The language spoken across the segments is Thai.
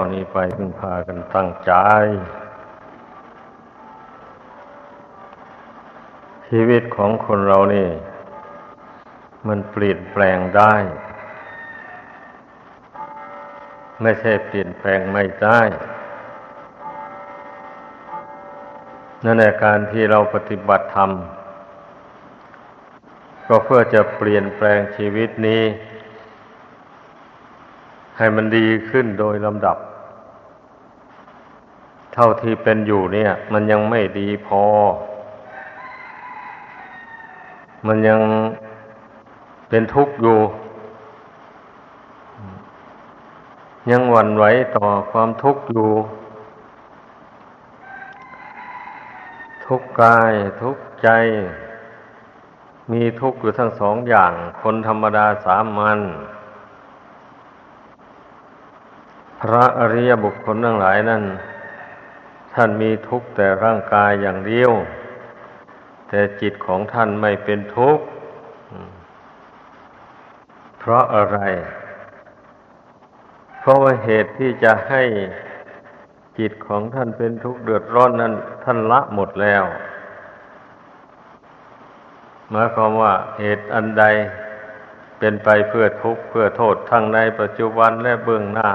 ตอนนี้ไปพึ่งพากันตั้งใจ ชีวิตของคนเรานี่ มันเปลี่ยนแปลงได้ ไม่ใช่เปลี่ยนแปลงไม่ได้ นั่นแหละการที่เราปฏิบัติธรรม ก็เพื่อจะเปลี่ยนแปลงชีวิตนี้ให้มันดีขึ้นโดยลำดับ ท่าที่เป็นอยู่เนี่ย มันยังไม่ดีพอ มันยังเป็นทุกข์อยู่ ยังหวั่นไหวต่อความทุกข์อยู่ ทุกกายทุกใจ มีทุกข์อยู่ทั้งสองอย่าง คนธรรมดาสามัญพระอริยบุคคลทั้งหลายนั้น ท่านมีทุกข์แต่ร่างกายอย่างเดียว แต่จิตของท่านไม่เป็นทุกข์ เพราะอะไร เพราะว่าเหตุที่จะให้จิตของท่านเป็นทุกข์เดือดร้อนนั้น ท่านละหมดแล้วหมายความว่าเหตุอันใดเป็นไปเพื่อทุกข์เพื่อโทษทั้งในปัจจุบันและเบื้องหน้า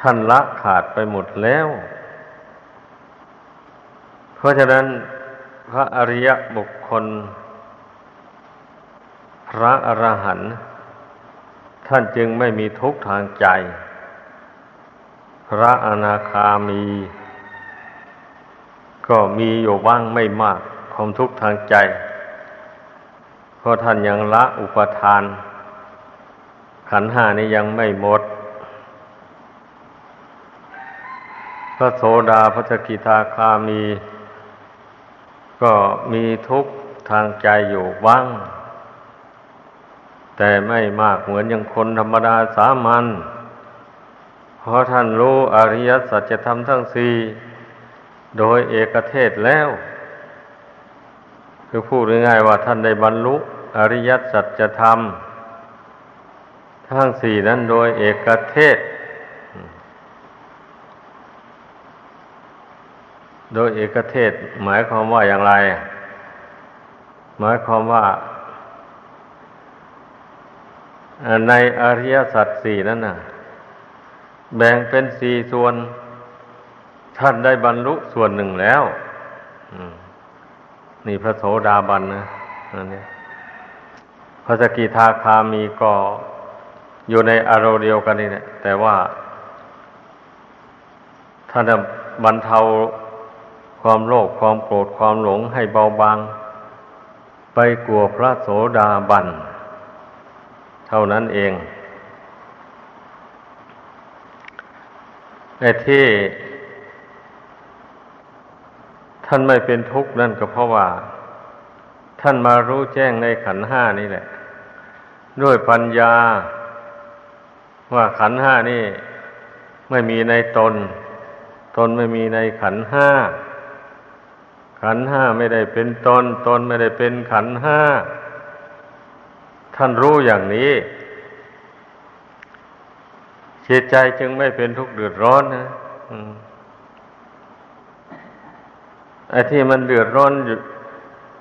ท่านละขาดไปหมดแล้ว เพราะฉะนั้นพระอริยบุคคล พระอรหันต์ท่านจึงไม่มีทุกข์ทางใจ พระอนาคามี ก็มีอยู่บ้างไม่มากความทุกข์ทางใจ เพราะท่านยังละอุปทาน ขันหานี้ยังไม่หมด พระโสดาพระสกิทาคามี ก็มีทุกข์ทางใจอยู่บ้าง แต่ไม่มากเหมือนอย่างคนธรรมดาสามัญเพราะท่านรู้อริยสัจธรรมทั้งสี่โดยเอกเทศแล้ว คือพูดง่ายๆว่าท่านได้บรรลุอริยสัจธรรมทั้งสี่นั้นโดยเอกเทศ โดยเอกเทศหมายความว่าอย่างไร หมายความว่า ในอริยสัจสี่นั้นน่ะแบ่งเป็นสี่ส่วน ท่านได้บรรลุส่วนหนึ่งแล้วนี่พระโสดาบันนะอันนี้พระสกิทาคามีก็อยู่ในอารมณ์เดียวกันนี่แหละแต่ว่าท่านบรรเทา ความโลภความโกรธความหลงให้เบาบางไปกลัวพระโสดาบัน เท่านั้นเองในที่ ท่านไม่เป็นทุกข์นั่นก็เพราะว่า ท่านมารู้แจ้งในขันห้านี่แหละ ด้วยปัญญา ว่าขันห้านี่ ไม่มีในตน ตนไม่มีในขันห้า ขันห้าไม่ได้เป็นตน ตนไม่ได้เป็นขันห้า ท่านรู้อย่างนี้จิตใจจึงไม่เป็นทุกข์เดือดร้อนนะไอ้ที่มันเดือดร้อนอยู่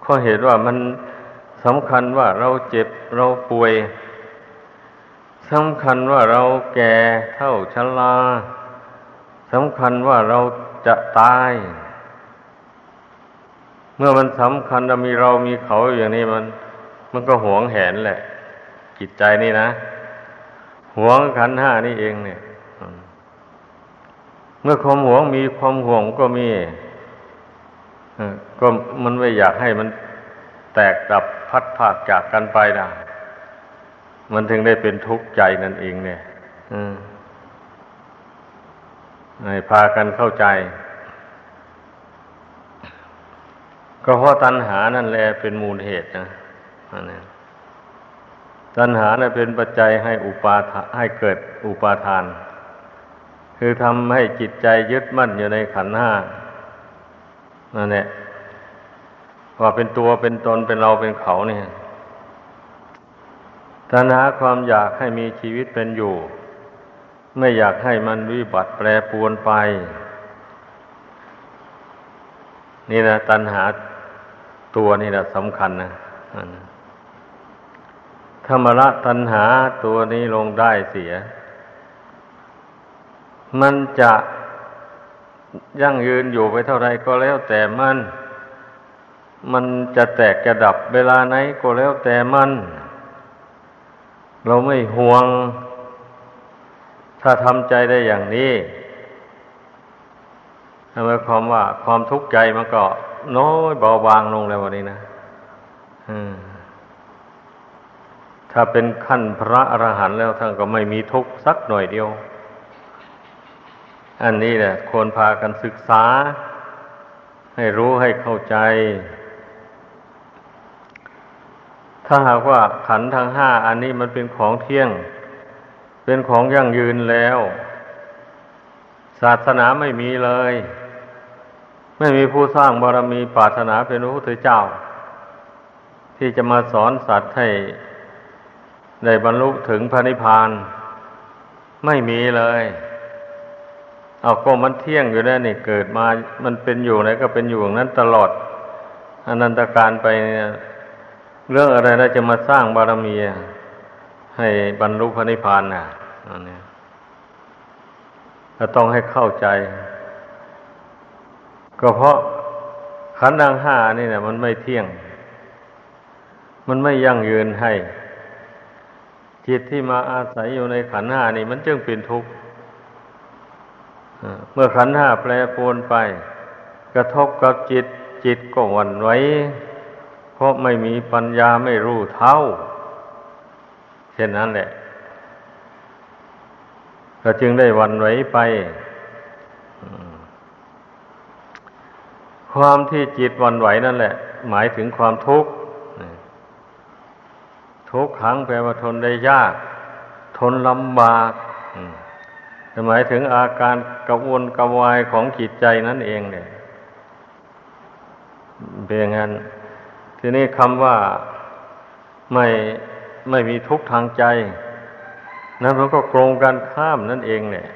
ก็เหตุว่ามันสำคัญว่าเราเจ็บเราป่วยสำคัญว่าเราแก่เท่าชราสำคัญว่าเราจะตาย เมื่อมันสำคัญมีเรามีเขาอย่างนี้มัน มันก็หวงแหนแหละ จิตใจนี่นะหวงขันห้านี่เองเนี่ย เมื่อความหวงมีความห่วงก็มีก็มันไม่อยากให้มันแตกดับพัดผากจากกันไปนะมันถึงได้เป็นทุกข์ใจนั่นเองเนี่ยให้พากันเข้าใจ ก็เพราะตัณหานั่นแหละเป็นมูลเหตุนะอันนี้ตัณหาเนี่ยเป็นปัจจัยให้อุปาทให้เกิดอุปาทาน คือทำให้จิตใจยึดมั่นอยู่ในขันห้านั่นแหละว่าเป็นตัวเป็นตนเป็นเราเป็นเขาเนี่ยตัณหาความอยากให้มีชีวิตเป็นอยู่ ไม่อยากให้มันวิบัติแปรปวนไป นี่นะตัณหา ตัวนี่แหละสำคัญนะธรรมละตัณหาตัวนี้ลงได้เสีย มันจะยั่งยืนอยู่ไปเท่าไรก็แล้วแต่มัน มันจะแตกจะดับเวลาไหนก็แล้วแต่มัน เราไม่ห่วง ถ้าทำใจได้อย่างนี้หมายความว่าความทุกข์ใจมันก็ น้อยเบาบางลงแล้ววันนี้นะถ้าเป็นขั้นพระอรหันต์แล้วท่านก็ไม่มีทุกข์สักหน่อยเดียว อันนี้แหละควรพากันศึกษา ให้รู้ให้เข้าใจ ถ้าหากว่าขันทั้งห้าอันนี้มันเป็นของเที่ยง เป็นของยั่งยืนแล้ว ศาสนาไม่มีเลย ไม่มีผู้สร้างบารมีปรารถนาเป็นพระพุทธเจ้า ที่จะมาสอนสัตว์ให้ได้บรรลุถึงพระนิพพาน ไม่มีเลย เอาก็มันเที่ยงอยู่แล้วนี่เกิดมา มันเป็นอยู่ไหนก็เป็นอยู่อย่างนั้นตลอดอนันตการไปเรื่องอะไรน่าจะมาสร้างบารมีให้บรรลุพระนิพพานน่ะอันนี้ก็ต้องให้เข้าใจ ก็เพราะขันธ์ดังห้านี่เนี่ยมันไม่เที่ยง มันไม่ยั่งยืนให้ จิตที่มาอาศัยอยู่ในขันธ์ห้านี่ มันจึงเป็นทุกข์เมื่อขันธ์ห้าแปรปรวนไป กระทบกับจิตจิตก็หวั่นไหวเพราะไม่มีปัญญาไม่รู้เท่า เช่นนั้นแหละ ก็จึงได้วันไหวไป ความที่จิตวันไหวนั่นแหละ หมายถึงความทุกข์ทุกขังแปลว่าทนได้ยาก ทนลำบากหมายถึงอาการกระวนกระวายของจิตใจนั่นเองเนี่ยเป็นอย่างนั้นทีนี้คำว่าไม่ไม่มีทุกข์ทางใจ นั้นมันก็โกรงกันข้ามนั่นเองเนี่ย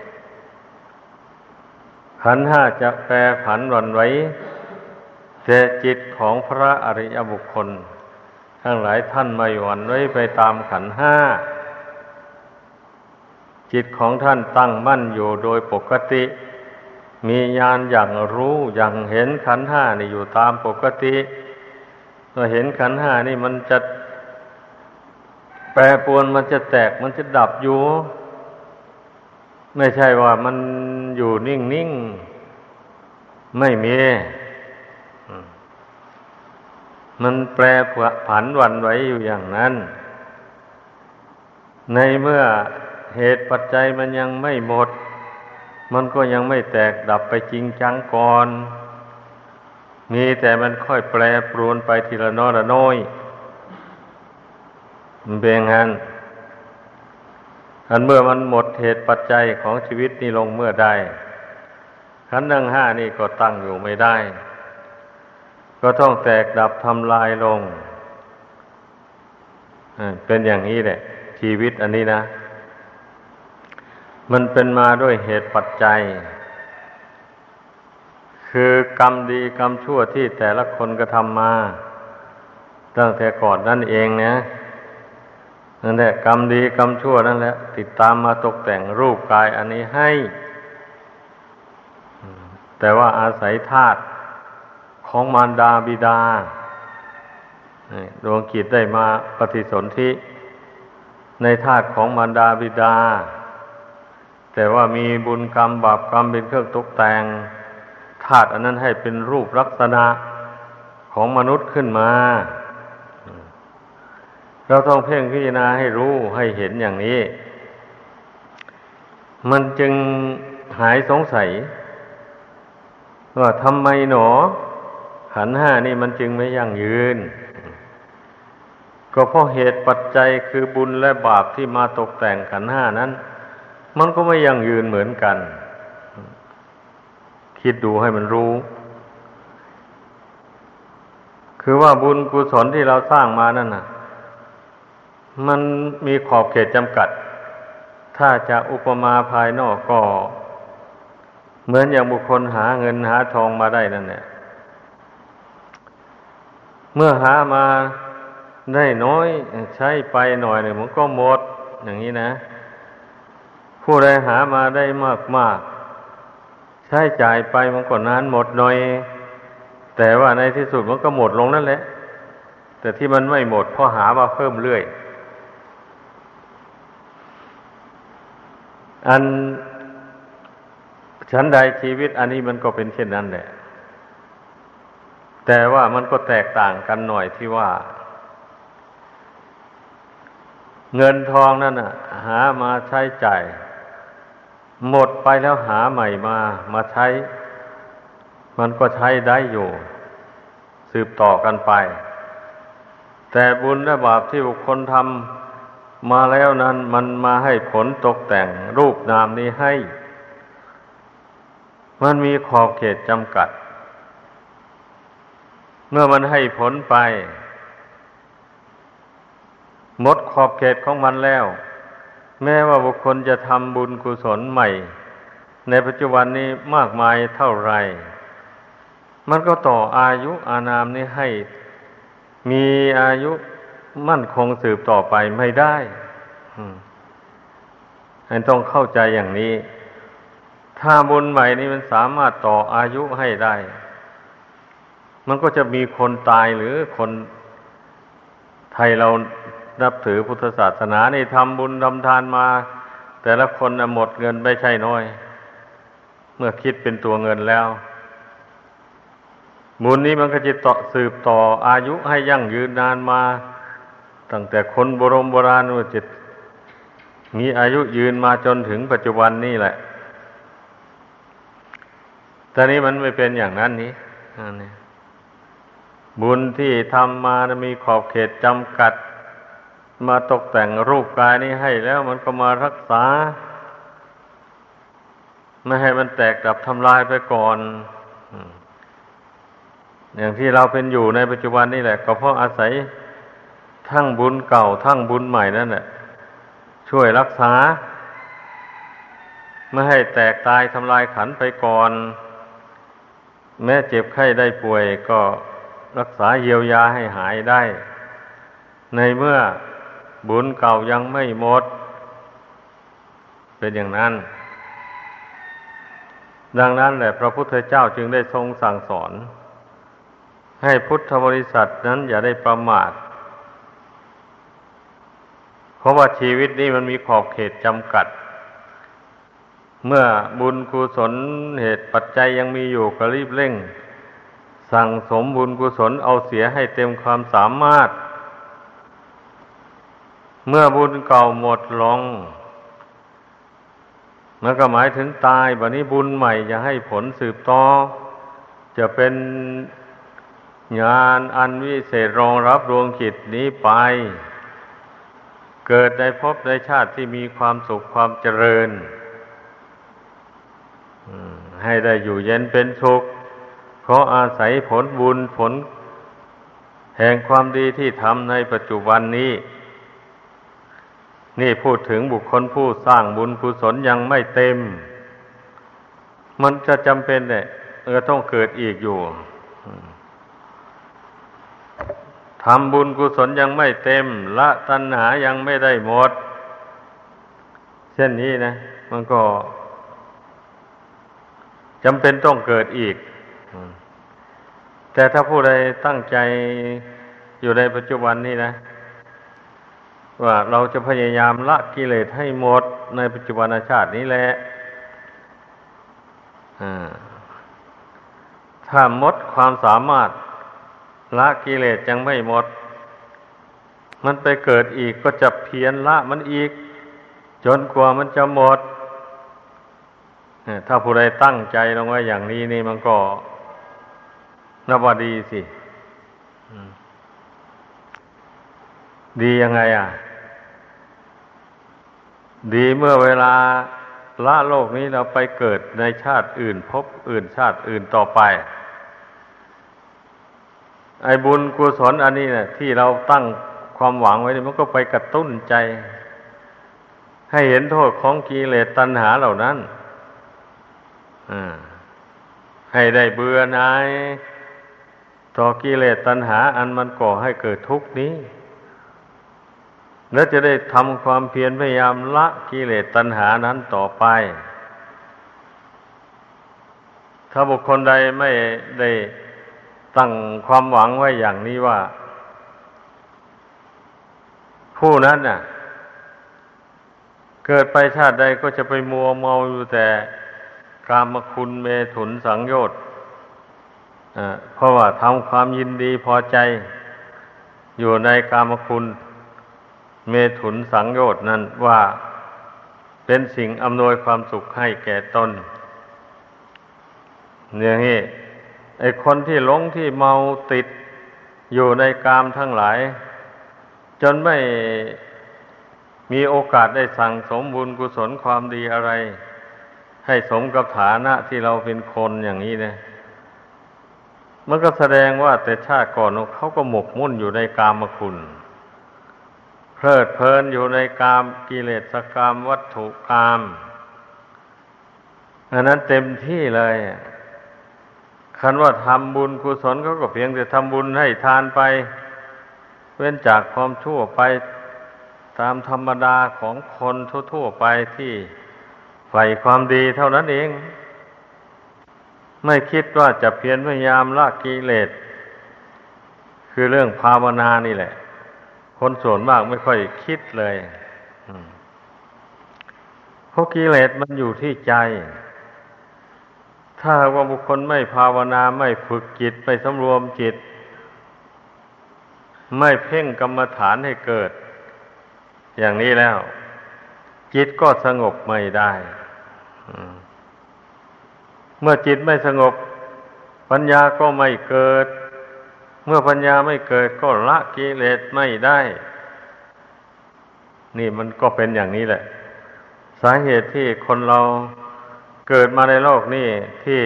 ขันห้าจะแปรผันวันไหว แต่จิตของพระอริยบุคคล ทั้งหลายท่านไม่หวั่นไว้ไปตามขันห้า จิตของท่านตั้งมั่นอยู่โดยปกติ มีญาณอย่างรู้อย่างเห็นขันห้านี่อยู่ตามปกติเราเห็นขันห้านี่มันจะแปรปวนมันจะแตกมันจะดับอยู่ ไม่ใช่ว่ามันอยู่นิ่ง ๆ ไม่มี มันแปรผันวันไหวอยู่อย่างนั้น ในเมื่อเหตุปัจจัยมันยังไม่หมด มันก็ยังไม่แตกดับไปจริงจังก่อน มีแต่มันค่อยแปรปรวนไปทีละน้อยละน้อยมันเป็นงั้นอันเมื่อมันหมดเหตุปัจจัยของชีวิตนี้ลงเมื่อใดขันธ์ทั้งห้านี่ก็ตั้งอยู่ไม่ได้ ก็ต้องแตกดับทำลายลงเป็นอย่างนี้แหละ ชีวิตอันนี้นะ มันเป็นมาด้วยเหตุปัจจัย คือกรรมดีกรรมชั่วที่แต่ละคนกระทำมา ตั้งแต่ก่อนนั่นเองนะนั่นแหละกรรมดีกรรมชั่วนั่นแหละ ติดตามมาตกแต่งรูปกายอันนี้ให้ แต่ว่าอาศัยธาตุ ของมารดาบิดาดวงกิจได้มาปฏิสนธิในธาตุของมารดาบิดา แต่ว่ามีบุญกรรมบาปกรรมเป็นเครื่องตกแต่งธาตุอันนั้นให้เป็นรูปลักษณะของมนุษย์ขึ้นมา เราต้องเพ่งพิจารณาให้รู้ให้เห็นอย่างนี้ มันจึงหายสงสัย ว่าทำไมหนอ ขันห้านี่มันจึงไม่ยั่งยืน ก็เพราะเหตุปัจจัยคือบุญและบาปที่มาตกแต่งขันห้านั้น มันก็ไม่ยั่งยืนเหมือนกัน คิดดูให้มันรู้ คือว่าบุญกุศลที่เราสร้างมานั่นน่ะ มันมีขอบเขตจำกัด ถ้าจะอุปมาภายนอกก็ เหมือนอย่างบุคคลหาเงินหาทองมาได้นั่นแหละ เมื่อหามาได้น้อยใช้ไปหน่อยหนึ่งมันก็หมด อย่างนี้นะ ผู้ใดหามาได้มากมากใช้จ่ายไปมันก็นานหมดหน่อย แต่ว่าในที่สุดมันก็หมดลงนั่นแหละ แต่ที่มันไม่หมดเพราะหามาเพิ่มเรื่อย อันชั้นใดชีวิตอันนี้มันก็เป็นเช่นนั้นแหละ แต่ว่ามันก็แตกต่างกันหน่อยที่ว่า เงินทองนั่นน่ะหามาใช้จ่ายหมดไปแล้วหาใหม่มา มาใช้ มันก็ใช้ได้อยู่ สืบต่อกันไป แต่บุญและบาปที่บุคคลทำมาแล้วนั้น มันมาให้ผลตกแต่งรูปนามนี้ให้ มันมีขอบเขตจำกัด เมื่อมันให้ผลไป หมดขอบเขตของมันแล้ว แม้ว่าบุคคลจะทำบุญกุศลใหม่ ในปัจจุบันนี้มากมายเท่าไรมันก็ต่ออายุอานามนี้ให้ มีอายุมั่นคงสืบต่อไปไม่ได้อันต้องเข้าใจอย่างนี้ ถ้าบุญใหม่นี้มันสามารถต่ออายุให้ได้ มันก็จะมีคนตายหรือคนไทยเรานับถือพุทธศาสนานี่ทำบุญทำทานมา แต่ละคนหมดเงินไม่ใช่น้อย เมื่อคิดเป็นตัวเงินแล้วบุญนี้มันก็จะต่อสืบต่ออายุให้ยั่งยืนนานมา ตั้งแต่คนโบรมโบราณว่าจิตมีอายุยืนมาจนถึงปัจจุบันนี่แหละแต่นี้มันไม่เป็นอย่างนั้นนี้อันนี้ บุญที่ทำมานะมีขอบเขตจำกัด มาตกแต่งรูปกายนี้ให้แล้วมันก็มารักษา ไม่ให้มันแตกดับทำลายไปก่อน อย่างที่เราเป็นอยู่ในปัจจุบันนี่แหละ ก็เพราะอาศัยทั้งบุญเก่าทั้งบุญใหม่นั่นแหละช่วยรักษา ไม่ให้แตกตายทำลายขันไปก่อน แม้เจ็บไข้ได้ป่วยก็ รักษาเยียวยาให้หายได้ ในเมื่อบุญเก่ายังไม่หมด เป็นอย่างนั้น ดังนั้นแหละพระพุทธเจ้าจึงได้ทรงสั่งสอน ให้พุทธบริษัทนั้นอย่าได้ประมาท เพราะว่าชีวิตนี้มันมีขอบเขตจำกัด เมื่อบุญกุศลเหตุปัจจัยยังมีอยู่ก็รีบเร่ง สั่งสมบุญกุศลเอาเสียให้เต็มความสามารถ เมื่อบุญเก่าหมดลงมันก็หมายถึงตายบัดนี้บุญใหม่จะให้ผลสืบต่อ จะเป็นงานอันวิเศษรองรับดวงจิตนี้ไป เกิดในภพในชาติที่มีความสุขความเจริญให้ได้อยู่เย็นเป็นสุข ราะอาศัยผลบุญผล แห่งความดีที่ทำในปัจจุบันนี้ นี่พูดถึงบุคคลผู้สร้างบุญกุศลยังไม่เต็ม มันจะจำเป็นเนี่ยเออต้องเกิดอีกอยู่ทำบุญกุศลยังไม่เต็ม ละตัณหายังไม่ได้หมด เช่นนี้นะ มันก็จำเป็นต้องเกิดอีก แต่ถ้าผู้ใดตั้งใจอยู่ในปัจจุบันนี้นะ ว่าเราจะพยายามละกิเลสให้หมดในปัจจุบันชาตินี้แหละถ้าหมดความสามารถละกิเลสยังไม่หมด มันไปเกิดอีกก็จะเพียนละมันอีก จนกว่ามันจะหมดถ้าผู้ใดตั้งใจลงไว้อย่างนี้นี่มันก็ นับว่าดีสิดียังไงอะ ดีเมื่อเวลาละโลกนี้เราไปเกิดในชาติอื่น พบอื่นชาติอื่นต่อไป ไอ้บุญกุศลอันนี้เนะี่ยที่เราตั้งความหวังไว้นี่มันก็ไปกระตุ้นใจใให้เห็นโทษของกิเลสตัณหาเหล่านั้นให้ได้เบื่อหน่าย ต่อกิเลสตัณหาอันมันก่อให้เกิดทุกข์นี้ แล้วจะได้ทำความเพียรพยายามละกิเลสตัณหานั้นต่อไป ถ้าบุคคลใดไม่ได้ตั้งความหวังไว้อย่างนี้ว่า ผู้นั้นน่ะ เกิดไปชาติใดก็จะไปมัวเมาอยู่แต่กามคุณเมถุนสังโยชน์ เพราะว่าทำความยินดีพอใจ อยู่ในกามคุณเมถุนสังโยชน์นั้นว่าเป็นสิ่งอำนวยความสุขให้แก่ตนเนี่ยนี่ไอคนที่หลงที่เมาติดอยู่ในกามทั้งหลาย จนไม่มีโอกาสได้สั่งสมบุญกุศลความดีอะไร ให้สมกับฐานะที่เราเป็นคนอย่างนี้เนี่ย มันก็แสดงว่าแต่ชาติก่อนเขาก็หมกมุ่นอยู่ในกามคุณ เพลิดเพลินอยู่ในกามกิเลสกามวัตถุกามอันนั้นเต็มที่เลยคันว่าทำบุญกุศลเขาก็เพียงแต่ทำบุญให้ทานไป เว้นจากความชั่วไปตามธรรมดาของคนทั่วๆไปที่ใฝ่ความดีเท่านั้นเอง ไม่คิดว่าจะเพียรพยายามละกิเลส คือเรื่องภาวนานี่แหละ คนส่วนมากไม่ค่อยคิดเลยเพราะกิเลสมันอยู่ที่ใจ ถ้าว่าบุคคลไม่ภาวนาไม่ฝึกจิตไม่สำรวมจิต ไม่เพ่งกรรมฐานให้เกิด อย่างนี้แล้ว จิตก็สงบไม่ได้ เมื่อจิตไม่สงบ ปัญญาก็ไม่เกิด เมื่อปัญญาไม่เกิดก็ละกิเลสไม่ได้ นี่มันก็เป็นอย่างนี้แหละ สาเหตุที่คนเราเกิดมาในโลกนี้ที่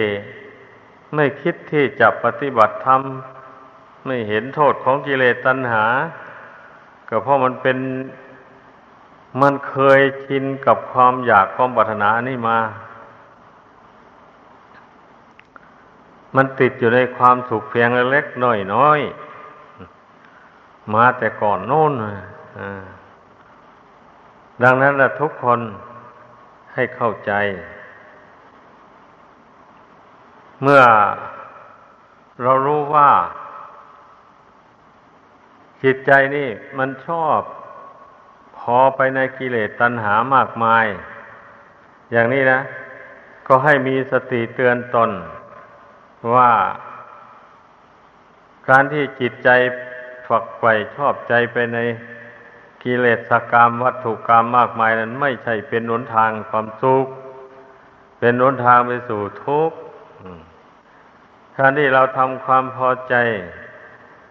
ไม่คิดที่จะปฏิบัติธรรม ไม่เห็นโทษของกิเลสตัณหา ก็เพราะมันเป็นมันเคยชินกับความอยากความปรารถนานี่มา มันติดอยู่ในความสุขเพียงเล็กๆน้อยๆมาแต่ก่อนโน้นดังนั้นละทุกคนให้เข้าใจ เมื่อเรารู้ว่า จิตใจนี่มันชอบพอไปในกิเลสตัณหามากมาย อย่างนี้นะ ก็ให้มีสติเตือนตน ว่าการที่จิตใจฝักใฝ่ชอบใจไปในกิเลสกรรมวัตถุกรรมมากมายนั้น ไม่ใช่เป็นหนทางความสุข เป็นหนทางไปสู่ทุกข์การที่เราทำความพอใจ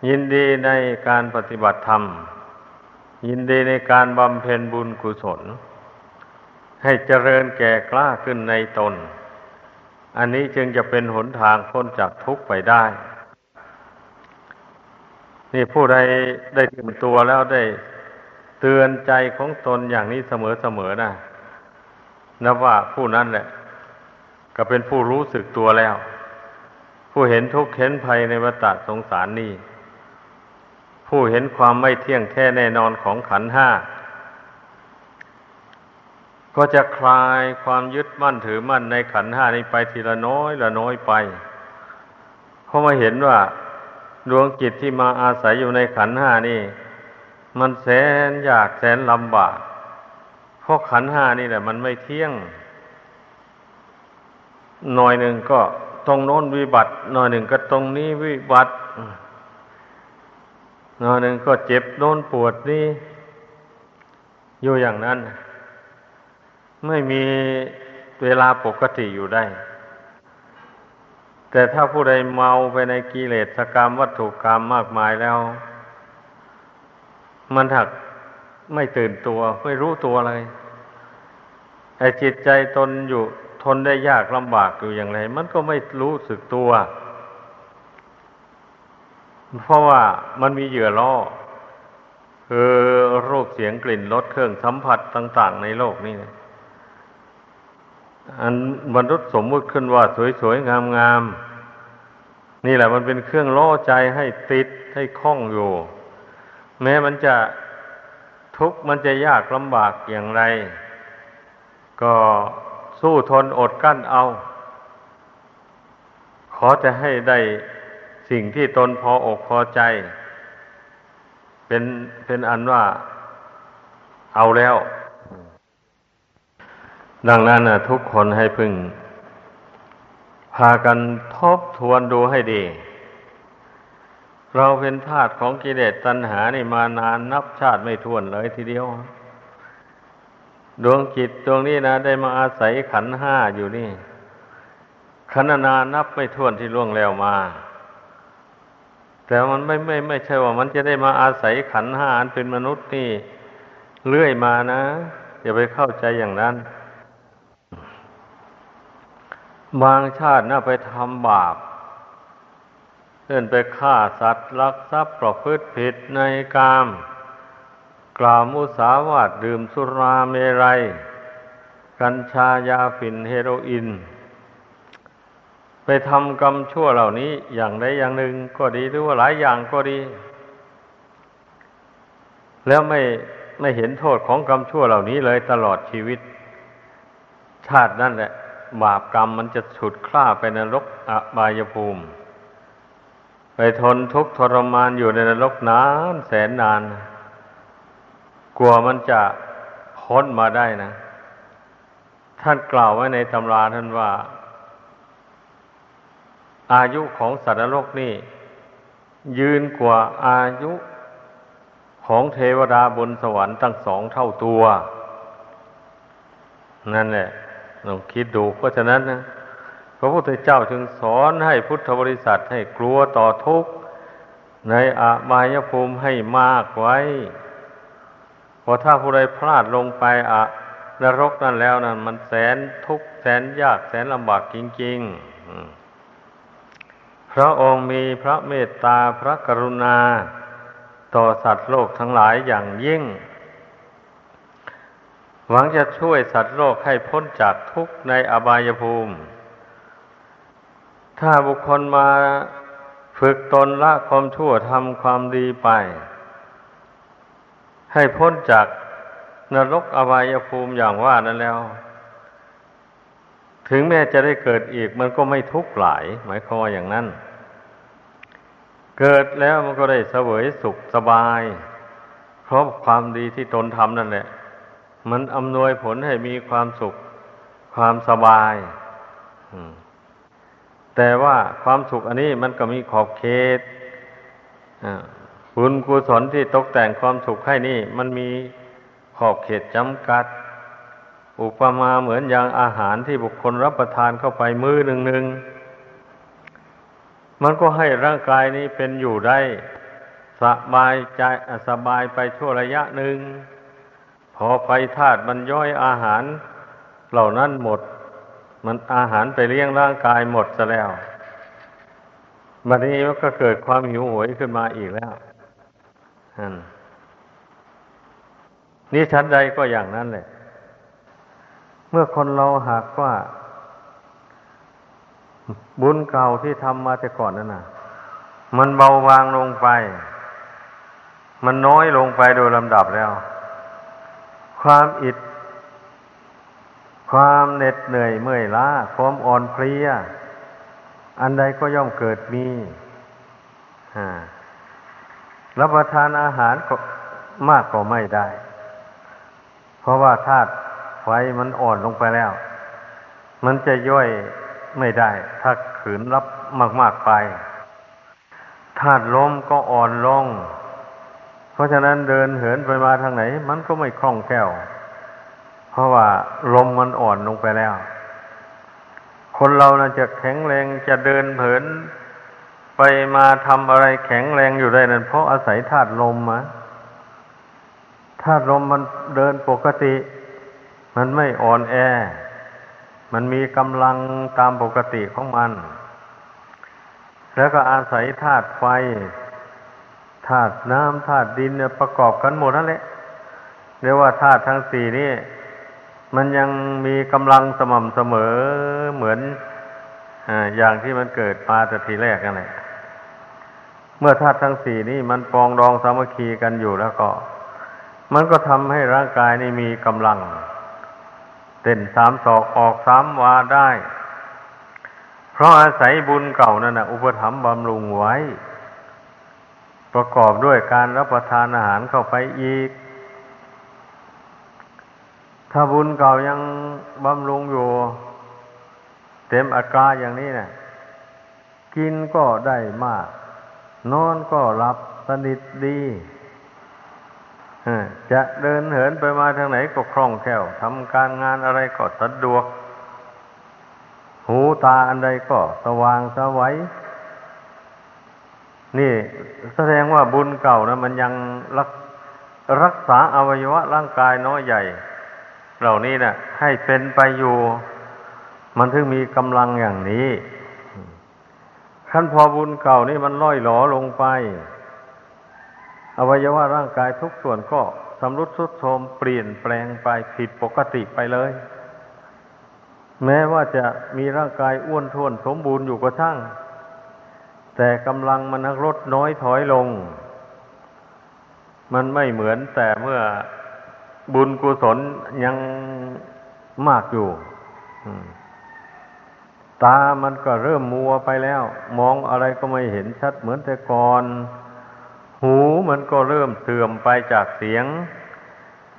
ยินดีในการปฏิบัติธรรม ยินดีในการบำเพ็ญบุญกุศล ให้เจริญแก่กล้าขึ้นในตน อันนี้จึงจะเป็นหนทางพ้นจากทุกข์ไปได้ นี่ผู้ใดได้ถึงตัวแล้วได้เตือนใจของตนอย่างนี้เสมอๆนะนับว่าผู้นั้นแหละ ก็เป็นผู้รู้สึกตัวแล้ว ผู้เห็นทุกข์เห็นภัยในวัฏสงสารนี้ผู้เห็นความไม่เที่ยงแท้แน่นอนของขันห้า ก็จะคลายความยึดมั่นถือมั่นในขันห้านี้ไปทีละน้อยละน้อยไป เพราะมาเห็นว่าดวงจิตที่มาอาศัยอยู่ในขันห้านี่ มันแสนยากแสนลำบาก เพราะขันห้านี่แหละ มันไม่เที่ยง หน่อยหนึ่งก็ตรงโน้นวิบัติ หน่อยหนึ่งก็ตรงนี้วิบัติ หน่อยหนึ่งก็เจ็บโน้นปวดนี่ อยู่อย่างนั้น ไม่มีเวลาปกติอยู่ได้ แต่ถ้าผู้ใดเมาไปในกิเลสกรรมวัตถุกรรมมากมายแล้ว มันถักไม่ตื่นตัว ไม่รู้ตัวเลยไอ้จิตใจตนอยู่ทนได้ยากลำบากอยู่อย่างไร มันก็ไม่รู้สึกตัว เพราะว่ามันมีเหยื่อล่อคือรูปเสียงกลิ่นรสเครื่องสัมผัสต่าง ๆ ในโลกนี้ อันบรรลุสมมุติขึ้นว่าสวยๆ งามๆ นี่แหละมันเป็นเครื่องล่อใจให้ติดให้คล้องอยู่ แม้มันจะทุกข์มันจะยากลำบากอย่างไร ก็สู้ทนอดกั้นเอา ขอจะให้ได้สิ่งที่ตนพออกพอใจ เป็นเป็นอันว่าเอาแล้ว ดังนั้นนะทุกคนให้พึงพากันทบทวนดูให้ดี เราเป็นทาสของกิเลสตัณหานี่มานานนับชาติไม่ถ้วนเลยทีเดียว ดวงจิตดวงนี้นะ ได้มาอาศัยขันห้าอยู่นี่ขันนานับไม่ถ้วนที่ล่วงแล้วมา แต่มันไม่ไม่ไม่ใช่ว่ามันจะได้มาอาศัยขันห้าอันเป็นมนุษย์นี่เลื่อยมานะอย่าไปเข้าใจอย่างนั้น บางชาติน่าไปทำบาปเช่นไปฆ่าสัตว์ลักทรัพย์ประพฤติผิดในกาม กล่าวมุสาวาทดื่มสุราเมรัย กัญชายาฝิ่นเฮโรอีนไปทำกรรมชั่วเหล่านี้อย่างใดอย่างหนึ่งก็ดีหรือว่าหลายอย่างก็ดี แล้วไม่ไม่เห็นโทษของกรรมชั่วเหล่านี้เลยตลอดชีวิต ชาตินั่นแหละ บาปกรรมมันจะฉุดคล้าไปนรกอบายภูมิ ไปทนทุกข์ทรมานอยู่ในนรกนานแสนนาน กลัวมันจะพ้นมาได้นะ ท่านกล่าวไว้ในตำราท่านว่า อายุของสัตว์โลกนี่ ยืนกว่าอายุของเทวดาบนสวรรค์ตั้งสองเท่าตัว นั่นแหละ ลองคิดดูเพราะฉะนั้นนะพระพุทธเจ้าจึงสอนให้พุทธบริษัทให้กลัวต่อทุกข์ ในอบายภูมิให้มากไว้เพราะถ้าผู้ใดพลาดลงไปอะนรกนั่นแล้วนั่นมันแสนทุกข์แสนยากแสนลำบากจริงๆ พระองค์มีพระเมตตาพระกรุณา ต่อสัตว์โลกทั้งหลายอย่างยิ่ง หวังจะช่วยสัตว์โลกให้พ้นจากทุกข์ในอบายภูมิ ถ้าบุคคลมาฝึกตนละความชั่วทำความดีไป ให้พ้นจากนรกอบายภูมิอย่างว่านั้นแล้ว ถึงแม้จะได้เกิดอีกมันก็ไม่ทุกข์หลาย หมายความว่าอย่างนั้น เกิดแล้วมันก็ได้เสวยสุขสบาย เพราะความดีที่ตนทำนั่นแหละ มันอำนวยผลให้มีความสุข ความสบายแต่ว่าความสุขอันนี้มันก็มีขอบเขตบุญกุศลที่ตกแต่งความสุขให้นี่ มันมีขอบเขตจำกัด อุปมาเหมือนอย่างอาหารที่บุคคลรับประทานเข้าไปมือหนึ่งหนึ่งมันก็ให้ร่างกายนี้เป็นอยู่ได้ สบายใจสบายไปชั่วระยะหนึ่ง พอไฟธาตุมันย่อยอาหาร เหล่านั้นหมด มันอาหารไปเลี้ยงร่างกายหมดซะแล้วบัดนี้มันก็เกิดความหิวโหยขึ้นมาอีกแล้วนี่ชั้นใดก็อย่างนั้นแหละเมื่อคนเราหากว่า บุญเก่าที่ทำมาแต่ก่อนนั่นน่ะ มันเบาบางลงไป มันน้อยลงไปโดยลำดับแล้ว ความอิด ความเหน็ดเหนื่อยเมื่อยล้าความอ่อนเพลีย อันใดก็ย่อมเกิดมีรับประทานอาหารก็มากก็ไม่ได้ เพราะว่าธาตุไฟมันอ่อนลงไปแล้ว มันจะย่อยไม่ได้ ถ้าขืนรับมาก ๆ ไปธาตุลมก็อ่อนลง เพราะฉะนั้นเดินเหินไปมาทางไหน มันก็ไม่คล่องแคล่ว เพราะว่าลมมันอ่อนลงไปแล้ว คนเรานะจะแข็งแรงจะเดินเหินไปมาทำอะไรแข็งแรงอยู่ได้นั่นเพราะอาศัยธาตุลมมาธาตุลมมันเดินปกติ มันไม่อ่อนแอ มันมีกำลังตามปกติของมัน แล้วก็อาศัยธาตุไฟ ธาตุน้ำธาตุดินเนี่ยประกอบกันหมดนั่นแหละเรียกว่าธาตุทั้งสี่นี่ มันยังมีกำลังสม่ำเสมอเหมือนออย่างที่มันเกิดมาแต่ทีแรกนั่นแหละเมื่อธาตุทั้งสี่นี่มันปองรองสามัคคีกันอยู่แล้วก็ มันก็ทำให้ร่างกายนี่มีกำลังเต้นสามศอกออกสามวาได้ เพราะอาศัยบุญเก่านั่นนะอุปถัมภ์บำรุงไว้ ประกอบด้วยการรับประทานอาหารเข้าไปอีก ถ้าบุญเก่ายังบำรุงอยู่ เต็มอัตราอย่างนี้เนะี่ยกินก็ได้มาก นอนก็หลับสนิทดีจะเดินเหินไปมาทางไหนก็คล่องแคล่วทำการงานอะไรก็สะดวก หูตาอันใดก็สว่างสวัย นี่แสดงว่าบุญเก่านะมันยังรักรักษาอวัยวะร่างกายน้อยใหญ่ เหล่านี้นะ่ะ ให้เป็นไปอยู่ มันถึงมีกำลังอย่างนี้ขั้นพอบุญเก่านี่มันล่อยหลอลงไป อวัยวะร่างกายทุกส่วนก็สำรุดสุดโทรมเปลี่ยนแปลงไปผิดปกติไปเลย แม้ว่าจะมีร่างกายอ้วนท้วนสมบูรณ์อยู่ก็ช่าง แต่กำลังมันลดน้อยถอยลง มันไม่เหมือนแต่เมื่อบุญกุศลยังมากอยู่ตามันก็เริ่มมัวไปแล้ว มองอะไรก็ไม่เห็นชัดเหมือนแต่ก่อน หูมันก็เริ่มเสื่อมไปจากเสียง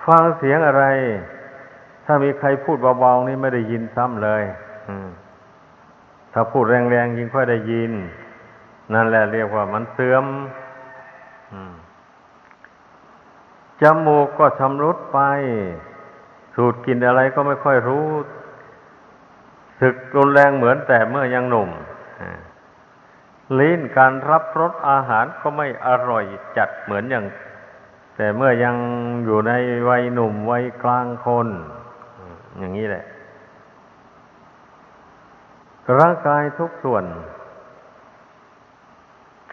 ฟังเสียงอะไร ถ้ามีใครพูดเบาๆนี่ไม่ได้ยินซ้ำเลยถ้าพูดแรงๆยิ่งค่อยได้ยิน นั่นแหละเรียกว่ามันเสื่อมจมูกก็ชำรุดไป สูดกินอะไรก็ไม่ค่อยรู้สึกรุนแรงเหมือนแต่เมื่อยังหนุ่มลิ้นการรับรสอาหารก็ไม่อร่อยจัดเหมือนอย่าง แต่เมื่อยังอยู่ในวัยหนุ่มวัยกลางคน อย่างนี้แหละ ร่างกายทุกส่วน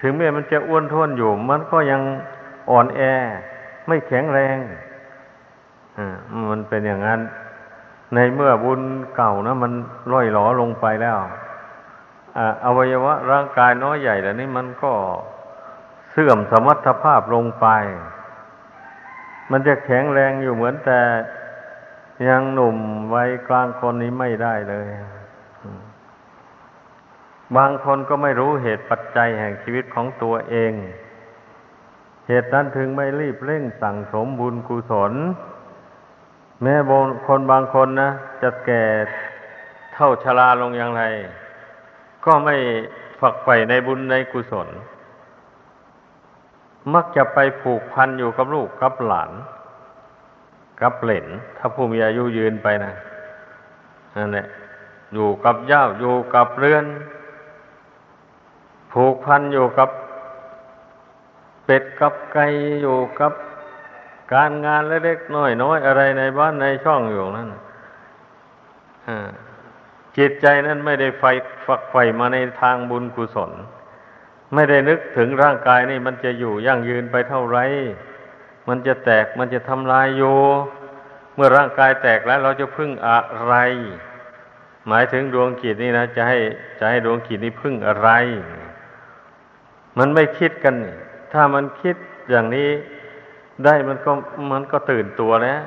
ถึงแม้มันจะอ้วนท้วนอยู่ มันก็ยังอ่อนแอ ไม่แข็งแรงอมันเป็นอย่างนั้น ในเมื่อบุญเก่านะมันล่อยหลอลงไปแล้วอวัยวะร่างกายน้อยใหญ่เหล่านี้มันก็เสื่อมสมรรถภาพลงไป มันจะแข็งแรงอยู่เหมือนแต่ยังหนุ่มวัยกลางคนนี้ไม่ได้เลย บางคนก็ไม่รู้เหตุปัจจัยแห่งชีวิตของตัวเอง เหตุนั้นถึงไม่รีบเร่งสั่งสมบุญกุศล แม้บางคนบางคนนะจะแก่เท่าชราลงอย่างไร ก็ไม่ฝักใฝ่ในบุญในกุศล มักจะไปผูกพันอยู่กับลูกกับหลาน กับเหลนถ้าผู้มีอายุยืนไปนะนั่นแหละอยู่กับย่าอยู่กับเรือน ผูกพันอยู่กับเป็ดกับไก่อยู่กับการงานเล็กๆน้อยๆอะไรในบ้านในช่องอยู่นั่นอ่าจิตใจนั้นไม่ได้ไฟฝักใฝ่มาในทางบุญกุศล ไม่ได้นึกถึงร่างกายนี่มันจะอยู่ยั่งยืนไปเท่าไร มันจะแตกมันจะทำลายอยู่เมื่อร่างกายแตกแล้วเราจะพึ่งอะไร หมายถึงดวงกิจนี่นะจะให้จะให้ดวงกิจนี้พึ่งอะไร มันไม่คิดกันถ้ามันคิดอย่างนี้ได้มันก็มันก็ตื่นตัวแล้ว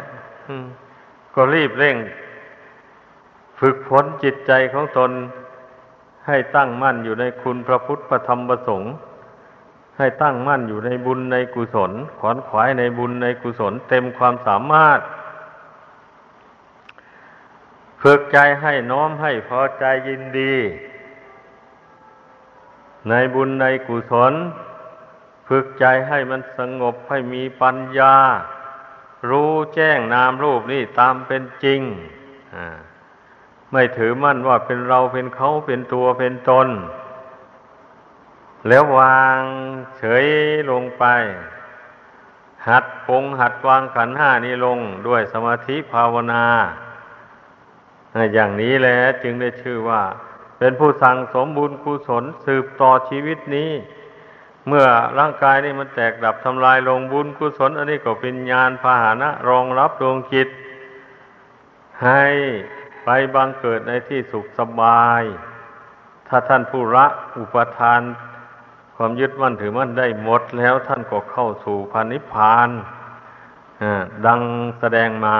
ก็รีบเร่ง ฝึกฝนจิตใจของตนให้ตั้งมั่นอยู่ในคุณพระพุทธพระธรรมพระสงฆ์ให้ตั้งมั่นอยู่ในบุญในกุศล ขวนขวายในบุญในกุศล เต็มความสามารถฝึกใจให้น้อมให้พอใจยินดี ในบุญในกุศล ฝึกใจให้มันสงบให้มีปัญญา รู้แจ้งนามรูปนี่ตามเป็นจริง ไม่ถือมั่นว่าเป็นเราเป็นเขาเป็นตัวเป็นตน แล้ววางเฉยลงไป หัดปงหัดวางขันห้านี้ลงด้วยสมาธิภาวนา อย่างนี้แหละจึงได้ชื่อว่า เป็นผู้สั่งสมบุญกุศลสืบต่อชีวิตนี้ เมื่อร่างกายนี่มันแตกดับทำลายลงบุญกุศล อันนี้ก็เป็นญาณพาหนะรองรับดวงจิต ให้ไปบังเกิดในที่สุขสบาย ถ้าท่านผู้ละอุปทาน ความยึดมั่นถือมั่นได้หมดแล้วท่านก็เข้าสู่พันิพพานดังแสดงมา